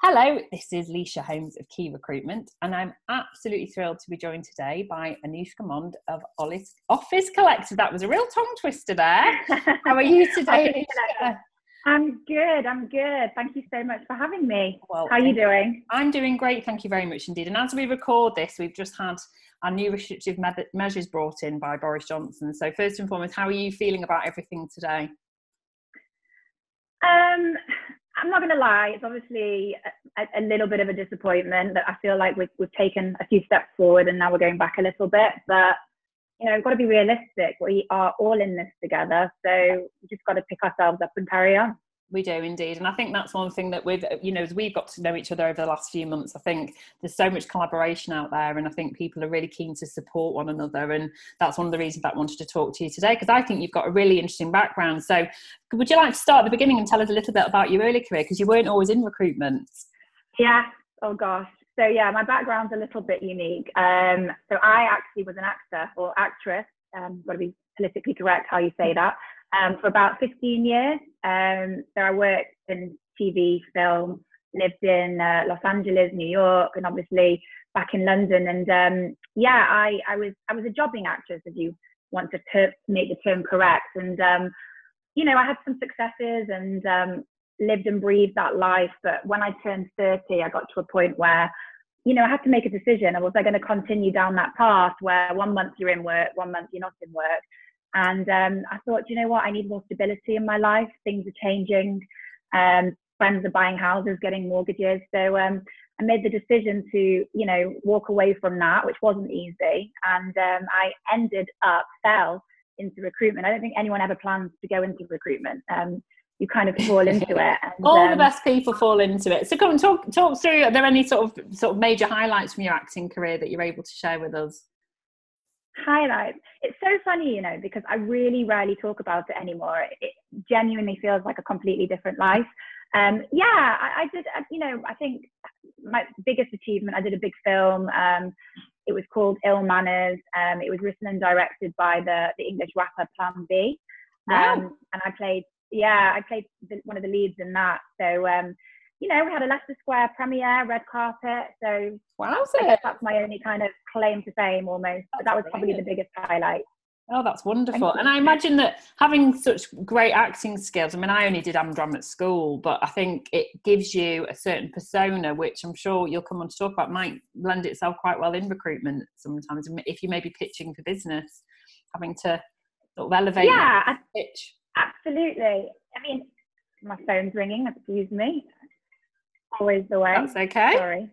Hello, this is Lysha Holmes of Key Recruitment, and I'm absolutely thrilled to be joined today by Anouska Mond of Office Collective. That was a real tongue twister there. How are you today? I'm good. I'm good. Thank you so much for having me. Well, How are you doing? I'm doing great. Thank you very much indeed. And as we record this, we've just had our new restrictive measures brought in by Boris Johnson. So, first and foremost, how are you feeling about everything today? Um, I'm not going to lie, it's obviously a, a, little bit of a disappointment that I feel like we've, we've taken a few steps forward and now we're going back a little bit. But, you know, we've got to be realistic. We are all in this together. So we just got to pick ourselves up and carry on we do indeed and i think that's one thing that we've you know as we've got to know each other over the last few months i think there's so much collaboration out there and i think people are really keen to support one another and that's one of the reasons that i wanted to talk to you today because i think you've got a really interesting background. So would you like to start at the beginning and tell us a little bit about your early career? Because you weren't always in recruitment. Yeah. Oh gosh. So yeah my background's a little bit unique. Um, so i actually was an actor or actress um, got to be politically correct how you say that um, for about 15 years. Um, so I worked in TV, film, lived in uh, Los Angeles, New York, and obviously back in London. And um, yeah, I, I was I was a jobbing actress, if you want to ter- make the term correct. And um, you know, I had some successes and um, lived and breathed that life. But when I turned 30, I got to a point where you know, I had to make a decision. Was I going to continue down that path where one month you're in work, one month you're not in work? And um, I thought, you know what, I need more stability in my life. Things are changing. Um, friends are buying houses, getting mortgages. So um, I made the decision to, you know, walk away from that, which wasn't easy. And um, I ended up, fell into recruitment. I don't think anyone ever plans to go into recruitment. Um, you kind of fall into it. And, All the um, best people fall into it. So come and talk talk through. Are there any sort of sort of major highlights from your acting career that you're able to share with us? Highlights. It's so funny, you know, because I really rarely talk about it anymore. It genuinely feels like a completely different life. Um, yeah, I, I did, uh, you know, I think my biggest achievement, I did a big film. Um, it was called Ill Manors. Um, it was written and directed by the, the English rapper Plan B. Wow. Um, and I played, yeah, I played the, one of the leads in that. So, um, you know, we had a Leicester Square premiere, red carpet. So wow, that's my only kind of claim to fame almost. But that was probably the biggest highlight. Oh, that's wonderful. And I imagine that having such great acting skills, I mean, I only did Amdram at school, but I think it gives you a certain persona, which I'm sure you'll come on to talk about, might lend itself quite well in recruitment sometimes. If you may be pitching for business, having to sort of elevate yeah, pitch. Absolutely. I mean, my phone's ringing, excuse me always the way. That's okay. Sorry.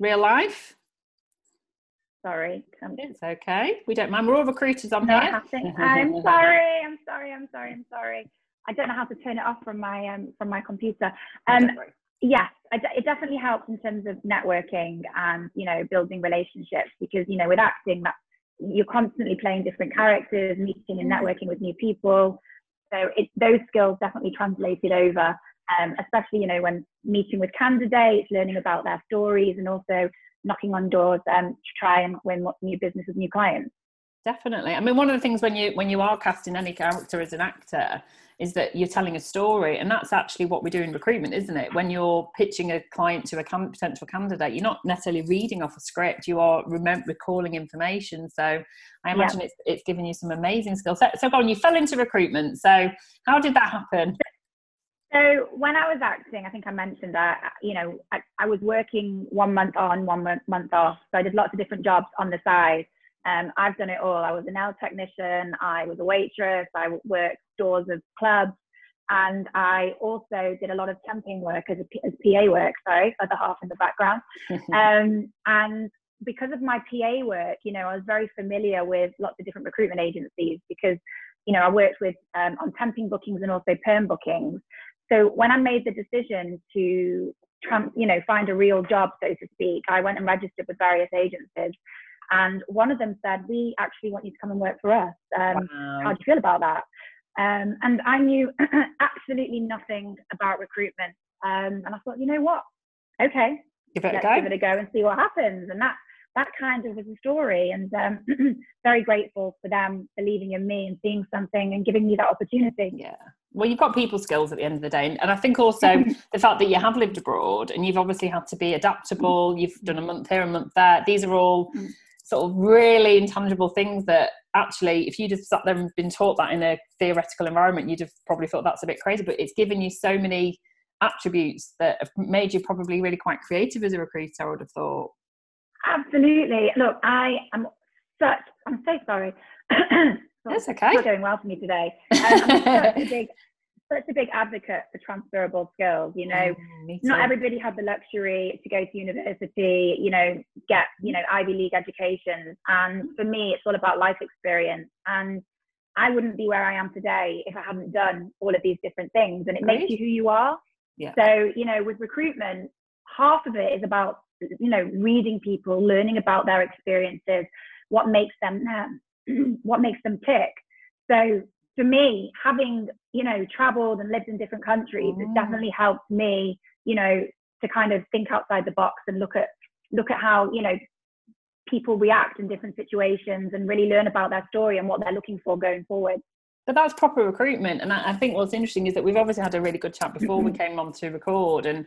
Real life. Sorry. It's okay. We don't mind. We're all recruiters on here. I'm sorry. I'm sorry. I'm sorry. I'm sorry. I don't know how to turn it off from my um from my computer. Um, yes, it definitely helps in terms of networking and you know building relationships because you know with acting that you're constantly playing different characters, meeting and mm-hmm. networking with new people. So it, those skills definitely translated over um, especially you know when meeting with candidates, learning about their stories, and also knocking on doors um, to try and win new business with new clients. Definitely. I mean, one of the things when you when you are casting any character as an actor is that you're telling a story, and that's actually what we do in recruitment, isn't it? When you're pitching a client to a potential candidate, you're not necessarily reading off a script; you are remem- recalling information. So, I imagine yeah. it's it's giving you some amazing skills. So, so, go on. You fell into recruitment. So, how did that happen? So when I was acting, I think I mentioned that, you know, I, I was working one month on, one month, month off. So I did lots of different jobs on the side. Um, I've done it all. I was a nail technician. I was a waitress. I worked doors of clubs. And I also did a lot of temping work as, a, as PA work, sorry, for the half in the background. um, and because of my PA work, you know, I was very familiar with lots of different recruitment agencies because, you know, I worked with um, on temping bookings and also perm bookings. So when I made the decision to, you know, find a real job, so to speak, I went and registered with various agencies. And one of them said, we actually want you to come and work for us. Um, wow. How do you feel about that? Um, and I knew absolutely nothing about recruitment. Um, and I thought, you know what? Okay, give it a go. give it a go and see what happens. And that that kind of was a story. And um, very grateful for them believing in me and seeing something and giving me that opportunity. Yeah. Well, you've got people skills at the end of the day. And I think also the fact that you have lived abroad and you've obviously had to be adaptable, you've done a month here, a month there. These are all mm. sort of really intangible things that actually, if you'd have sat there and been taught that in a theoretical environment, you'd have probably thought that's a bit crazy. But it's given you so many attributes that have made you probably really quite creative as a recruiter, I would have thought. Absolutely. Look, I am such, I'm so sorry. That's okay. It's not going well for me today. Um, I'm such a big, such a big advocate for transferable skills. You know, mm, not everybody had the luxury to go to university. You know, get you know Ivy League education, and for me, it's all about life experience. And I wouldn't be where I am today if I hadn't done all of these different things. And it makes you who you are. Yeah. So you know, with recruitment, half of it is about you know reading people, learning about their experiences, what makes them um, what makes them tick. So for me, having you know traveled and lived in different countries, mm. it's definitely helped me, you know, to kind of think outside the box and look at look at how you know people react in different situations and really learn about their story and what they're looking for going forward. But that's proper recruitment, and I, I think what's interesting is that we've obviously had a really good chat before we came on to record, and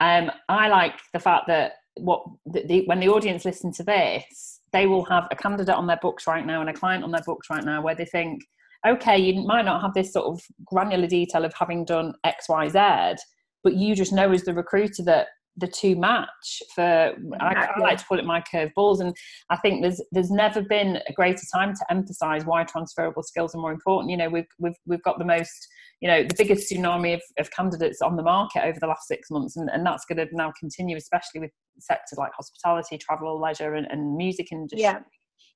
um, I like the fact that what the, the, when the audience listen to this, they will have a candidate on their books right now and a client on their books right now where they think okay, you might not have this sort of granular detail of having done X, Y, Z, but you just know as the recruiter that the two match for. I, I, like to call it my curve balls and i think there's there's never been a greater time to emphasize why transferable skills are more important you know we've we've, we've got the most you know the biggest tsunami of, of candidates on the market over the last six months and, and that's going to now continue especially with sectors like hospitality travel leisure and, and music industry yeah.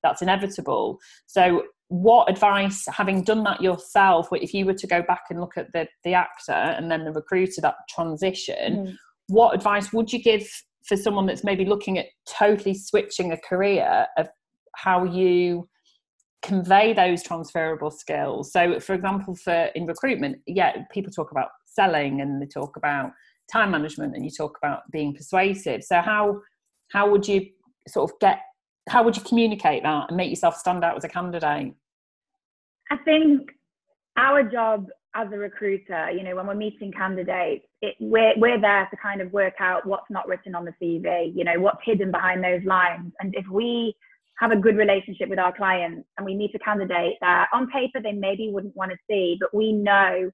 that's inevitable so what advice, having done that yourself, if you were to go back and look at the, the actor and then the recruiter, that transition, mm. what advice would you give for someone that's maybe looking at totally switching a career of how you convey those transferable skills? So, for example, for in recruitment, yeah, people talk about selling and they talk about time management and you talk about being persuasive. So, how how would you sort of get how would you communicate that and make yourself stand out as a candidate? I think our job as a recruiter, you know, when we're meeting candidates, it, we're, we're there to kind of work out what's not written on the CV, you know, what's hidden behind those lines. And if we have a good relationship with our clients and we meet a candidate that on paper they maybe wouldn't want to see, but we know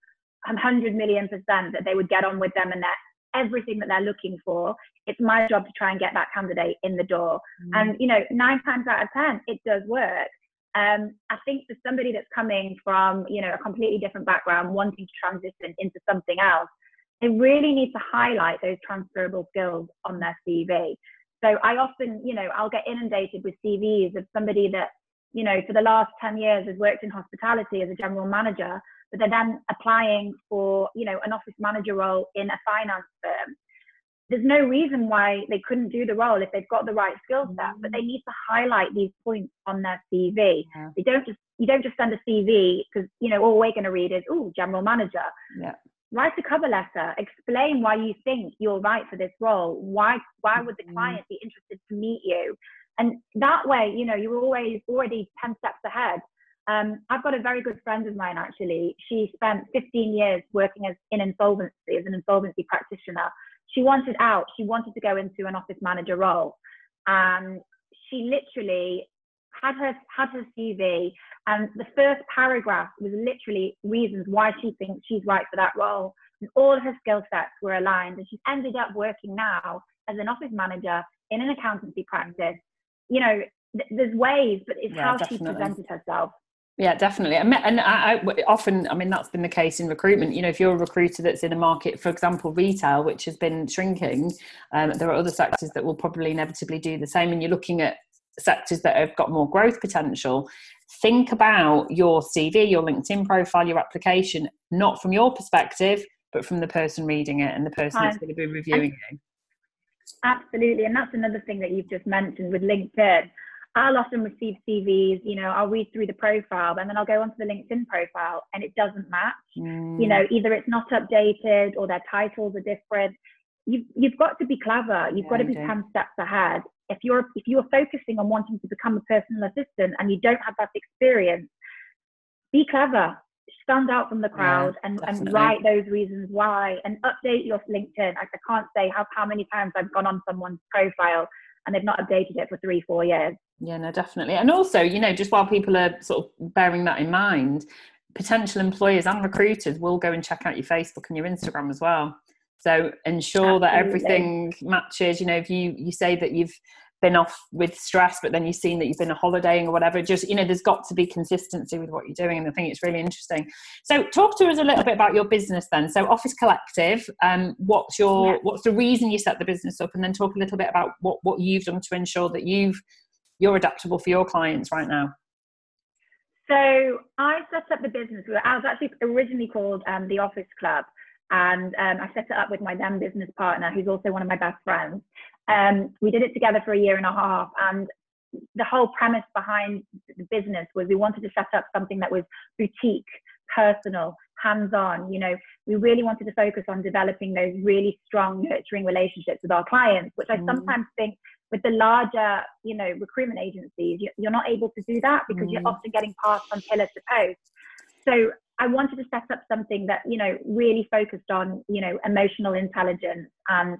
100 million percent that they would get on with them and that everything that they're looking for, it's my job to try and get that candidate in the door. Mm. And, you know, nine times out of 10, it does work. Um, I think for somebody that's coming from, you know, a completely different background, wanting to transition into something else, they really need to highlight those transferable skills on their CV. So I often, you know, I'll get inundated with CVs of somebody that, you know, for the last 10 years has worked in hospitality as a general manager, but they're then applying for, you know, an office manager role in a finance firm there's no reason why they couldn't do the role if they've got the right skill set, but they mm. need to highlight these points on their CV. Yeah. They don't just you don't just send a CV because you know all we're going to read is oh general manager. Yeah. Write a cover letter. Explain why you think you're right for this role. Why why would the mm-hmm. client be interested to meet you? And that way, you know, you're always already ten steps ahead. Um, I've got a very good friend of mine actually. She spent 15 years working as in insolvency as an insolvency practitioner she wanted out. She wanted to go into an office manager role. And she literally had her had her CV, and the first paragraph was literally reasons why she thinks she's right for that role. And all of her skill sets were aligned, and she's ended up working now as an office manager in an accountancy practice. You know, th- there's ways, but it's yeah, how definitely. she presented herself. Yeah, definitely. And I, I, often, I mean, that's been the case in recruitment. You know, if you're a recruiter that's in a market, for example, retail, which has been shrinking, um, there are other sectors that will probably inevitably do the same. And you're looking at sectors that have got more growth potential. Think about your CV, your LinkedIn profile, your application, not from your perspective, but from the person reading it and the person that's going to be reviewing you. Absolutely. And that's another thing that you've just mentioned with LinkedIn. I'll often receive CVs, you know, I'll read through the profile and then I'll go onto the LinkedIn profile and it doesn't match. Mm. You know, either it's not updated or their titles are different. You've, you've got to be clever. You've yeah, got to be 10 steps ahead. If you're if you're focusing on wanting to become a personal assistant and you don't have that experience, be clever, stand out from the crowd yeah, and, and write those reasons why and update your LinkedIn. I, I can't say how, how many times I've gone on someone's profile and they've not updated it for three, four years. Yeah, no, definitely. And also, you know, just while people are sort of bearing that in mind, potential employers and recruiters will go and check out your Facebook and your Instagram as well. So ensure Absolutely. that everything matches. You know, if you you say that you've been off with stress, but then you've seen that you've been holidaying or whatever. Just you know, there's got to be consistency with what you're doing, and I think it's really interesting. So, talk to us a little bit about your business then. So, Office Collective, um, what's your yeah. what's the reason you set the business up, and then talk a little bit about what what you've done to ensure that you've you're adaptable for your clients right now. So, I set up the business. I was actually originally called um, the Office Club and um, I set it up with my then business partner, who's also one of my best friends. Um, we did it together for a year and a half, and the whole premise behind the business was we wanted to set up something that was boutique, personal, hands-on. You know, we really wanted to focus on developing those really strong, nurturing relationships with our clients, which I mm. sometimes think with the larger, you know, recruitment agencies, you're not able to do that because mm. you're often getting passed from pillar to post. So I wanted to set up something that, you know, really focused on, you know, emotional intelligence and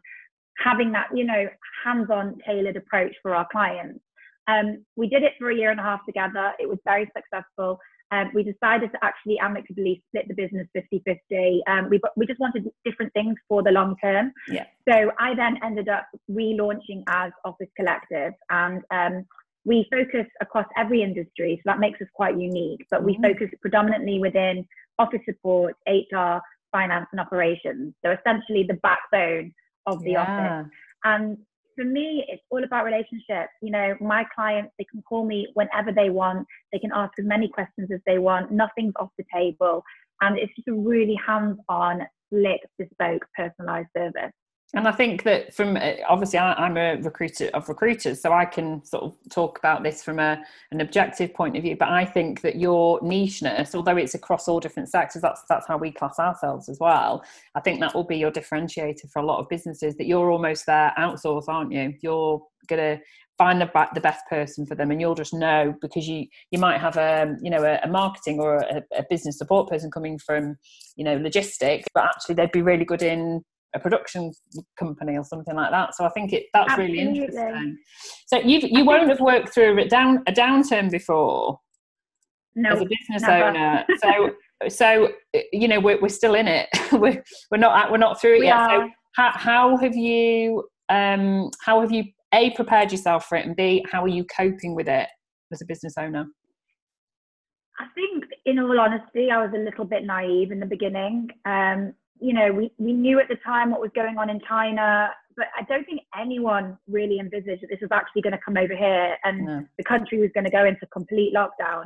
having that, you know, hands-on tailored approach for our clients. Um, we did it for a year and a half together. It was very successful. Um, we decided to actually amicably split the business 50-50. Um, we, we just wanted different things for the long term. Yeah. So I then ended up relaunching as Office Collective and um, we focus across every industry, so that makes us quite unique. But we mm-hmm. focus predominantly within office support, HR, finance, and operations. So essentially the backbone of the yeah. office. And for me, it's all about relationships. You know, my clients, they can call me whenever they want. They can ask as many questions as they want. Nothing's off the table. And it's just a really hands-on, slick, bespoke, personalized service and I think that from uh, obviously I, am a recruiter of recruiters, so I can sort of talk about this from a, an objective point of view. But I think that your nicheness, although it's across all different sectors, that's that's how we class ourselves as well. I think that will be your differentiator for a lot of businesses. That you're almost there outsource, aren't you? You're gonna find the, the best person for them and you'll just know because you you might have a you know a, a marketing or a, a, business support person coming from you know logistics but actually they'd be really good in a production company or something like that. So I think it that's Absolutely. really interesting. So you you won't have worked through a down a downturn before. No, as a business never. owner. So so you know we're we're still in it. we're we're not we're not through it we yet. Are. So how how have you um how have you a prepared yourself for it and b how are you coping with it as a business owner? I think, in all honesty, I was a little bit naive in the beginning. Um, you know, we, we knew at the time what was going on in China, but I don't think anyone really envisaged that this was actually going to come over here and no. the country was going to go into complete lockdown.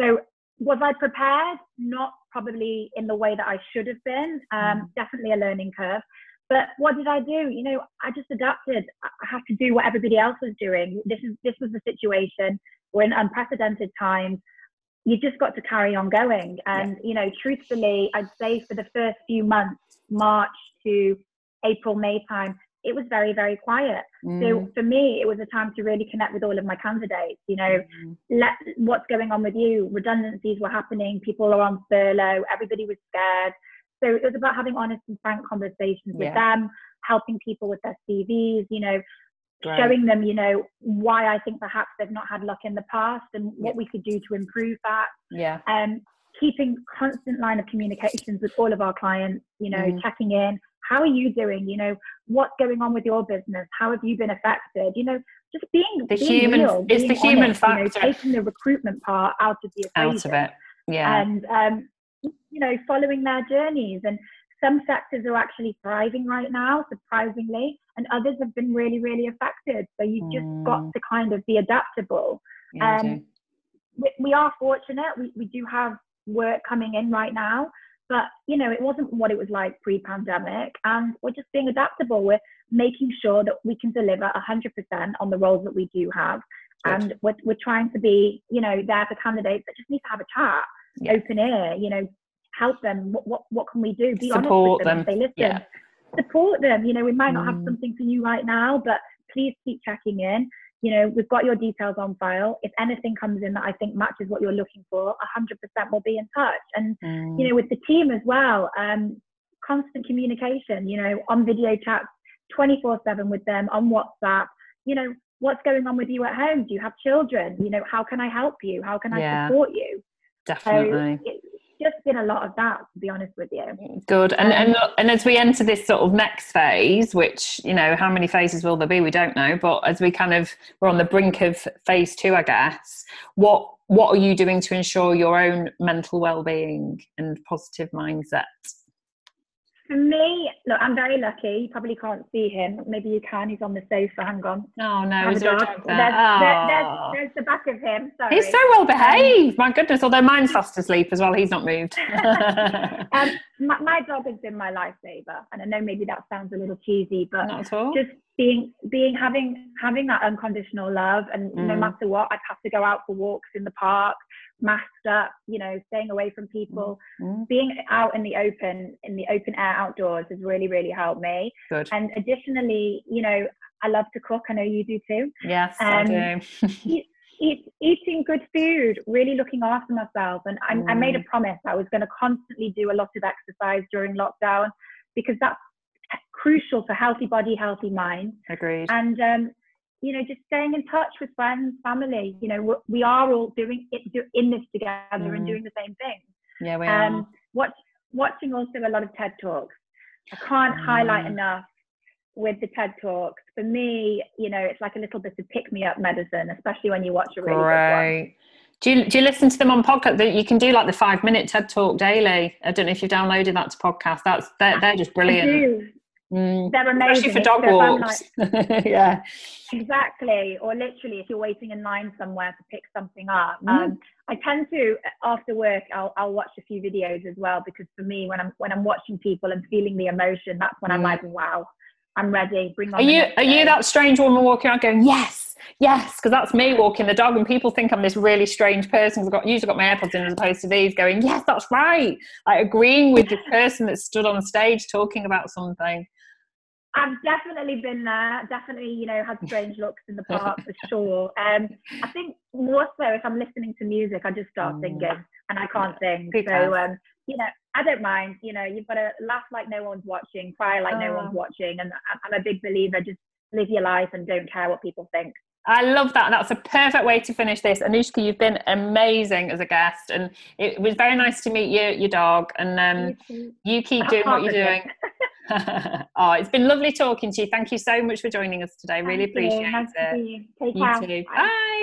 So, was I prepared? Not probably in the way that I should have been. Um, mm. Definitely a learning curve. But what did I do? You know, I just adapted. I had to do what everybody else was doing. This is this was the situation. We're in unprecedented times you just got to carry on going. And, yeah. you know, truthfully, I'd say for the first few months, March to April, May time, it was very, very quiet. Mm. So for me, it was a time to really connect with all of my candidates. You know, mm. let, what's going on with you? Redundancies were happening. People are on furlough. Everybody was scared. So it was about having honest and frank conversations yeah. with them, helping people with their CVs. You know, Right. showing them, you know, why I think perhaps they've not had luck in the past and what we could do to improve that. Yeah. Um, keeping constant line of communications with all of our clients, you know, mm. checking in. How are you doing? You know, what's going on with your business? How have you been affected? You know, just being the being human. Real, it's the human honest, factor. You know, taking the recruitment part out of the equation. Out of it. Yeah. And um, you know, following their journeys and some sectors are actually thriving right now, surprisingly, and others have been really, really affected. So you've mm. just got mm. to kind of be adaptable. Yeah, um, we, we, are fortunate. We, we do have work coming in right now, but you know, it wasn't what it was like pre-pandemic, and we're just being adaptable. We're making sure that we can deliver 100% on the roles that we do have, Good. and we're, we're trying to be, you know, there for candidates that just need to have a chat, yeah. open ear, you know, help them. What what, what can we do? Be Support honest with them. them. Say, listen, yeah. Support them. You know, we might not have mm. something for you right now, but please keep checking in. you know, we've got your details on file. If anything comes in that I think matches what you're looking for, 100% will be in touch. And, mm. you know, with the team as well, um, constant communication, you know, on video chats 24 7 with them, on WhatsApp, you know, what's going on with you at home? Do you have children? You know, how can I help you? How can I yeah, support you? Definitely. So it, just been a lot of that to be honest with you. Good. And um, and, and as we enter this sort of next phase which you know how many phases will there be? We don't know. But as we kind of we're on the brink of phase two i guess what what are you doing to ensure your own mental well-being and positive mindset for me, look, I'm very lucky. You probably can't see him. Maybe you can. He's on the sofa. Hang on. Oh no, there dog there? There's, oh. there, there's, there's, the back of him. Sorry. He's so well behaved. Um, my goodness. Although mine's fast asleep as well. He's not moved. um, my, my, dog has been my lifesaver, and I know maybe that sounds a little cheesy, but not at all. just being being having having that unconditional love, and mm. no matter what, I'd have to go out for walks in the park masked up, you know, staying away from people, mm-hmm. being out in the open, in the open air outdoors has really, really helped me. Good. And additionally, you know, I love to cook. I know you do too. Yes, um, I do. eat, eat, eating good food, really looking after myself. And I, mm. I made a mm. promise I was going to constantly do a lot of exercise during lockdown because that's crucial for healthy body, healthy mind. Agreed. And um, you know, just staying in touch with friends, family. You know, we are all doing it in this together mm. and doing the same thing. Yeah, we um, are. Watch, watching also a lot of TED talks. I can't mm. highlight enough with the TED talks. For me, you know, it's like a little bit of pick me up medicine, especially when you watch a really Great. good one. Do you, do you listen to them on podcast? You can do like the five minute TED talk daily. I don't know if you've downloaded that to podcast. That's they're, they're just brilliant. Mm. They're amazing. Especially for dog so walks. Like, yeah. Exactly. Or literally, if you're waiting in line somewhere to pick something up. Mm. Um, I tend to, after work, I'll, I'll watch a few videos as well because for me, when I'm when I'm watching people and feeling the emotion, that's when mm. I'm like, wow, I'm ready. Bring on. Are you are you that strange woman walking around going yes, yes? Because that's me walking the dog, and people think I'm this really strange person. I've got usually got my AirPods in as opposed to these, going yes, that's right. Like agreeing with the person that stood on stage talking about something. I've definitely been there. Definitely, you know, had strange looks in the park for sure. Um, I think more so if I'm listening to music, I just start mm. singing, and I can't sing. So, um, you know, I don't mind. You know, you've got to laugh like no one's watching, cry like no one's oh. watching, and I'm a big believer. Just live your life and don't care what people think. I love that. That's a perfect way to finish this. Anouska, you've been amazing as a guest, and it was very nice to meet you, your dog, and um, you, you keep doing what you're doing. oh, it's been lovely talking to you. Thank you so much for joining us today. Thank really appreciate you. Nice it. you. Take you care. Too. Bye. Bye.